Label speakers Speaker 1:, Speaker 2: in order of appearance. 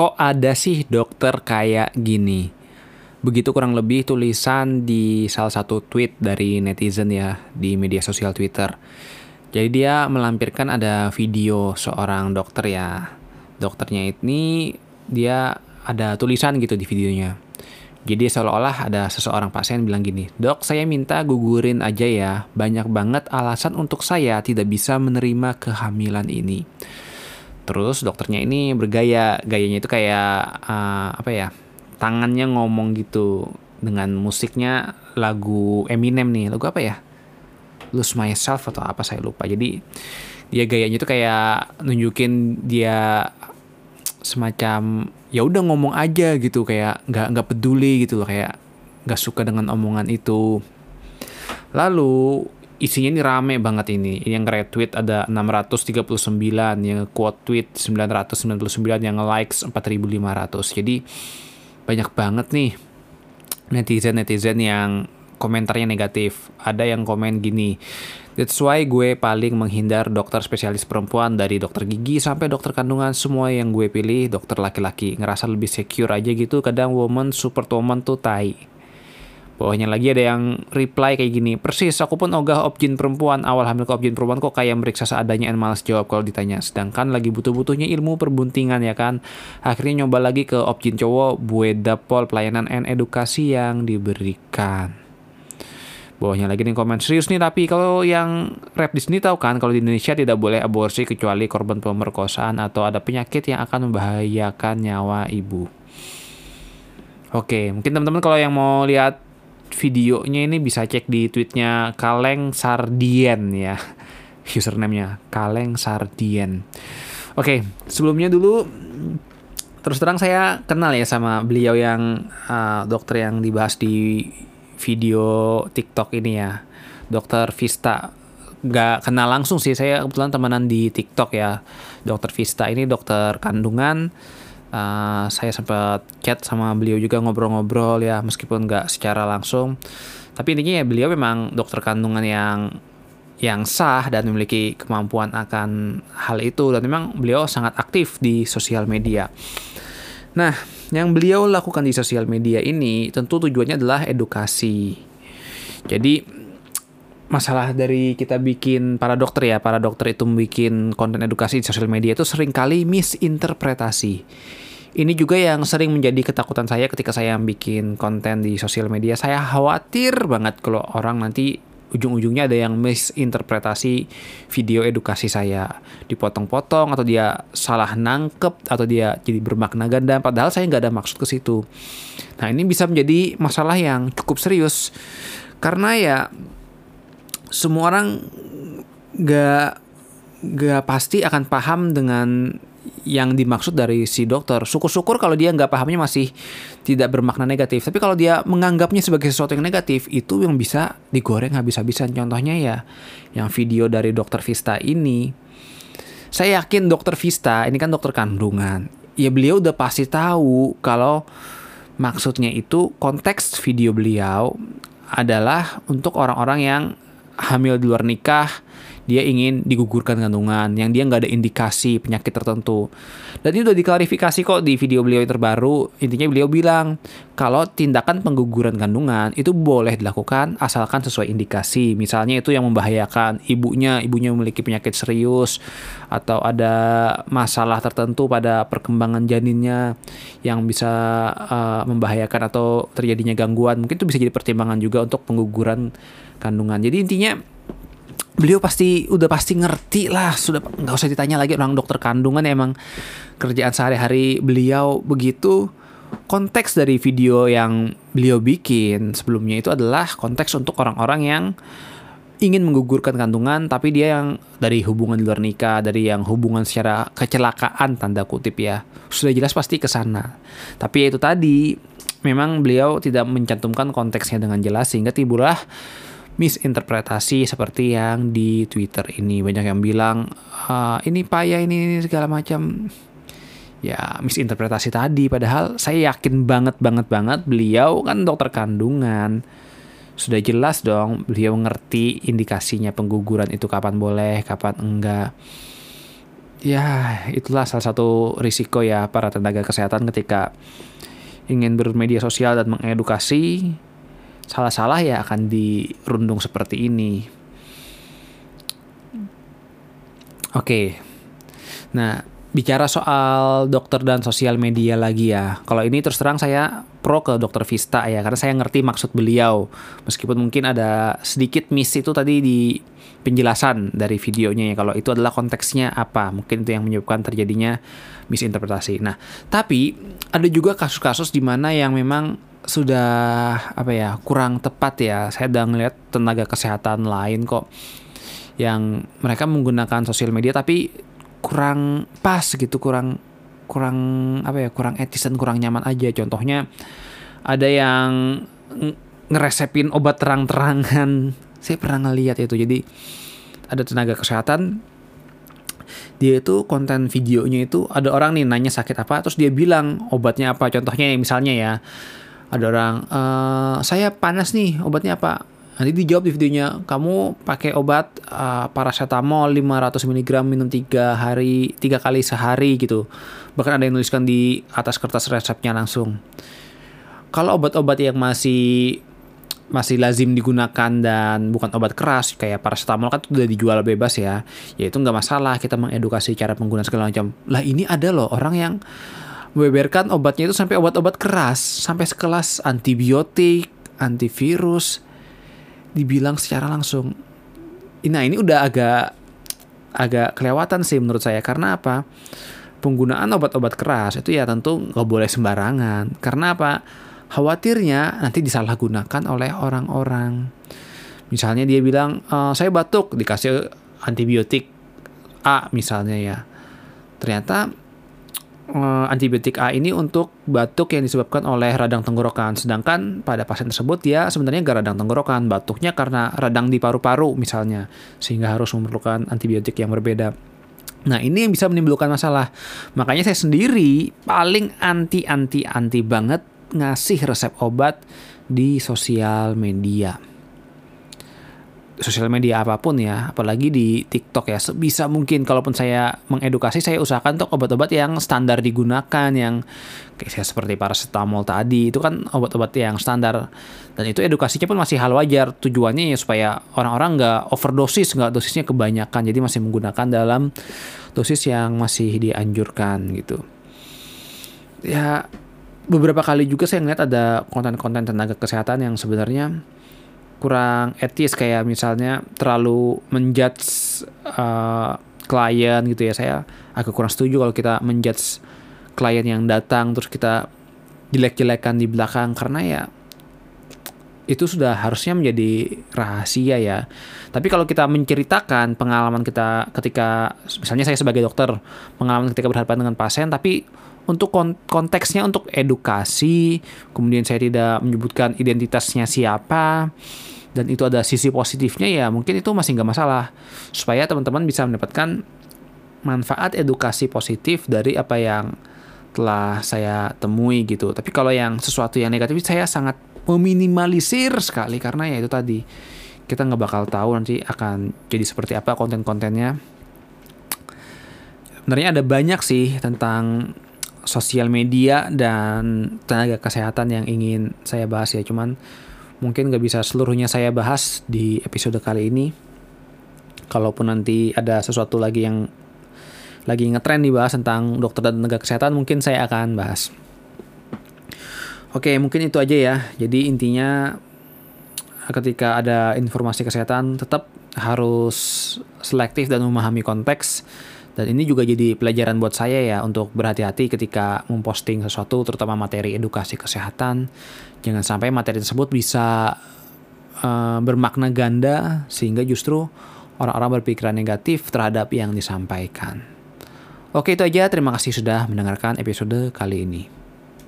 Speaker 1: kok ada sih dokter kayak gini? Begitu kurang lebih tulisan di salah satu tweet dari netizen ya di media sosial Twitter. Jadi dia melampirkan ada video seorang dokter ya. Dokternya ini dia ada tulisan gitu di videonya. Jadi seolah-olah ada seseorang pasien bilang gini, dok saya minta gugurin aja ya, banyak banget alasan untuk saya tidak bisa menerima kehamilan ini. Terus dokternya ini bergaya, gayanya itu kayak uh, apa ya, tangannya ngomong gitu dengan musiknya lagu Eminem nih, lagu apa ya? Lose Myself atau apa saya lupa. Jadi dia gayanya itu kayak nunjukin dia semacam ya udah ngomong aja gitu kayak nggak nggak peduli gitu loh kayak nggak suka dengan omongan itu lalu isinya ini rame banget ini. Yang retweet ada 639 yang quote tweet 999 yang likes 4500 jadi banyak banget nih netizen-netizen yang komentarnya negatif. Ada yang komen gini That's why gue paling menghindar dokter spesialis perempuan dari dokter gigi sampai dokter kandungan. Semua yang gue pilih dokter laki-laki. Ngerasa lebih secure aja gitu. Kadang woman super woman tuh tai bawahnya lagi ada yang reply kayak gini persis aku pun ogah objin perempuan. Awal hamil ke objin perempuan kok kayak meriksa seadanya and malas jawab kalau ditanya. Sedangkan lagi butuh-butuhnya ilmu perbuntingan ya kan? Akhirnya nyoba lagi ke objin cowok bueda pol pelayanan and edukasi yang diberikan. Bawahnya lagi nih komen serius nih tapi kalau yang rap di sini tahu kan kalau di Indonesia tidak boleh aborsi kecuali korban pemerkosaan atau ada penyakit yang akan membahayakan nyawa ibu. Oke, mungkin teman-teman kalau yang mau lihat videonya ini bisa cek di tweetnya Kaleng Sardien ya. Username-nya Kaleng Sardien. Oke, sebelumnya dulu terus terang saya kenal ya sama beliau yang uh, dokter yang dibahas di video TikTok ini ya, Dokter Vista. Gak kenal langsung sih, saya kebetulan temenan di TikTok ya. Dokter Vista ini dokter kandungan. Uh, saya sempat chat sama beliau juga ngobrol-ngobrol ya, meskipun gak secara langsung. Tapi intinya ya beliau memang dokter kandungan yang yang sah dan memiliki kemampuan akan hal itu dan memang beliau sangat aktif di sosial media. Nah, yang beliau lakukan di sosial media ini tentu tujuannya adalah edukasi. Jadi masalah dari kita bikin para dokter ya, para dokter itu bikin konten edukasi di sosial media itu sering kali misinterpretasi. Ini juga yang sering menjadi ketakutan saya ketika saya bikin konten di sosial media. Saya khawatir banget kalau orang nanti ujung-ujungnya ada yang misinterpretasi video edukasi saya dipotong-potong atau dia salah nangkep atau dia jadi bermakna ganda padahal saya nggak ada maksud ke situ nah ini bisa menjadi masalah yang cukup serius karena ya semua orang nggak nggak pasti akan paham dengan yang dimaksud dari si dokter. Syukur-syukur kalau dia nggak pahamnya masih tidak bermakna negatif. Tapi kalau dia menganggapnya sebagai sesuatu yang negatif, itu yang bisa digoreng habis-habisan. Contohnya ya, yang video dari dokter Vista ini. Saya yakin dokter Vista, ini kan dokter kandungan. Ya beliau udah pasti tahu kalau maksudnya itu konteks video beliau adalah untuk orang-orang yang hamil di luar nikah, dia ingin digugurkan kandungan yang dia nggak ada indikasi penyakit tertentu. Dan ini udah diklarifikasi kok di video beliau yang terbaru. Intinya beliau bilang kalau tindakan pengguguran kandungan itu boleh dilakukan asalkan sesuai indikasi. Misalnya itu yang membahayakan ibunya ibunya memiliki penyakit serius atau ada masalah tertentu pada perkembangan janinnya yang bisa uh, membahayakan atau terjadinya gangguan. Mungkin itu bisa jadi pertimbangan juga untuk pengguguran kandungan. Jadi intinya beliau pasti udah pasti ngerti lah sudah nggak usah ditanya lagi orang dokter kandungan ya, emang kerjaan sehari-hari beliau begitu. Konteks dari video yang beliau bikin sebelumnya itu adalah konteks untuk orang-orang yang ingin menggugurkan kandungan tapi dia yang dari hubungan luar nikah dari yang hubungan secara kecelakaan tanda kutip ya sudah jelas pasti ke sana. Tapi ya itu tadi memang beliau tidak mencantumkan konteksnya dengan jelas sehingga timbullah misinterpretasi seperti yang di Twitter ini. Banyak yang bilang uh, ini payah ini, ini segala macam. Ya misinterpretasi tadi. Padahal saya yakin banget banget banget beliau kan dokter kandungan. Sudah jelas dong beliau ngerti indikasinya pengguguran itu kapan boleh kapan enggak. Ya itulah salah satu risiko ya para tenaga kesehatan ketika ingin bermedia sosial dan mengedukasi salah-salah ya akan dirundung seperti ini. Oke. Nah, bicara soal dokter dan sosial media lagi ya. Kalau ini terus terang saya pro ke dokter Vista ya karena saya ngerti maksud beliau. Meskipun mungkin ada sedikit miss itu tadi di penjelasan dari videonya ya kalau itu adalah konteksnya apa. Mungkin itu yang menyebabkan terjadinya misinterpretasi. Nah, tapi ada juga kasus-kasus di mana yang memang sudah apa ya kurang tepat ya. Saya udah ngeliat tenaga kesehatan lain kok yang mereka menggunakan sosial media tapi kurang pas gitu kurang kurang apa ya kurang etis dan kurang nyaman aja. Contohnya ada yang ngeresepin obat terang-terangan. Saya pernah ngeliat itu. Jadi ada tenaga kesehatan dia itu konten videonya itu ada orang nih nanya sakit apa terus dia bilang obatnya apa. Contohnya misalnya ya ada orang e, saya panas nih obatnya apa Nanti dijawab di videonya, kamu pakai obat uh, paracetamol 500 mg minum 3 hari, 3 kali sehari gitu. Bahkan ada yang nuliskan di atas kertas resepnya langsung. Kalau obat-obat yang masih masih lazim digunakan dan bukan obat keras kayak paracetamol kan sudah dijual bebas ya ya itu nggak masalah kita mengedukasi cara penggunaan segala macam lah ini ada loh orang yang membeberkan obatnya itu sampai obat-obat keras sampai sekelas antibiotik antivirus dibilang secara langsung. Nah ini udah agak agak kelewatan sih menurut saya karena apa? Penggunaan obat-obat keras itu ya tentu nggak boleh sembarangan. Karena apa? Khawatirnya nanti disalahgunakan oleh orang-orang. Misalnya dia bilang e, saya batuk dikasih antibiotik A misalnya ya. Ternyata uh, antibiotik A ini untuk batuk yang disebabkan oleh radang tenggorokan. Sedangkan pada pasien tersebut dia sebenarnya gak radang tenggorokan, batuknya karena radang di paru-paru misalnya, sehingga harus memerlukan antibiotik yang berbeda. Nah ini yang bisa menimbulkan masalah. Makanya saya sendiri paling anti-anti-anti banget ngasih resep obat di sosial media sosial media apa pun ya, apalagi di TikTok ya, sebisa mungkin kalaupun saya mengedukasi saya usahakan untuk obat-obat yang standar digunakan yang kayak saya seperti paracetamol tadi itu kan obat-obat yang standar. Dan itu edukasinya pun masih hal wajar. Tujuannya ya supaya orang-orang nggak overdosis nggak dosisnya kebanyakan. Jadi masih menggunakan dalam dosis yang masih dianjurkan gitu. Ya beberapa kali juga saya ngeliat ada konten-konten tenaga kesehatan yang sebenarnya kurang etis kayak misalnya terlalu menjudge uh, klien gitu ya saya agak kurang setuju kalau kita menjudge klien yang datang terus kita jelek-jelekan di belakang karena ya itu sudah harusnya menjadi rahasia ya. Tapi kalau kita menceritakan pengalaman kita ketika misalnya saya sebagai dokter, pengalaman ketika berhadapan dengan pasien tapi untuk konteksnya untuk edukasi, kemudian saya tidak menyebutkan identitasnya siapa, dan itu ada sisi positifnya ya mungkin itu masih nggak masalah. Supaya teman-teman bisa mendapatkan manfaat edukasi positif dari apa yang telah saya temui gitu. Tapi kalau yang sesuatu yang negatif saya sangat meminimalisir sekali. Karena ya itu tadi kita nggak bakal tahu nanti akan jadi seperti apa konten-kontennya. Sebenarnya ada banyak sih tentang sosial media dan tenaga kesehatan yang ingin saya bahas ya. Cuman mungkin nggak bisa seluruhnya saya bahas di episode kali ini. Kalaupun nanti ada sesuatu lagi yang lagi ngetren dibahas tentang dokter dan tenaga kesehatan, mungkin saya akan bahas. Oke, mungkin itu aja ya. Jadi intinya ketika ada informasi kesehatan tetap harus selektif dan memahami konteks dan ini juga jadi pelajaran buat saya ya untuk berhati-hati ketika memposting sesuatu terutama materi edukasi kesehatan Jangan sampai materi tersebut bisa uh, bermakna ganda sehingga justru orang-orang berpikiran negatif terhadap yang disampaikan. Oke itu aja, terima kasih sudah mendengarkan episode kali ini.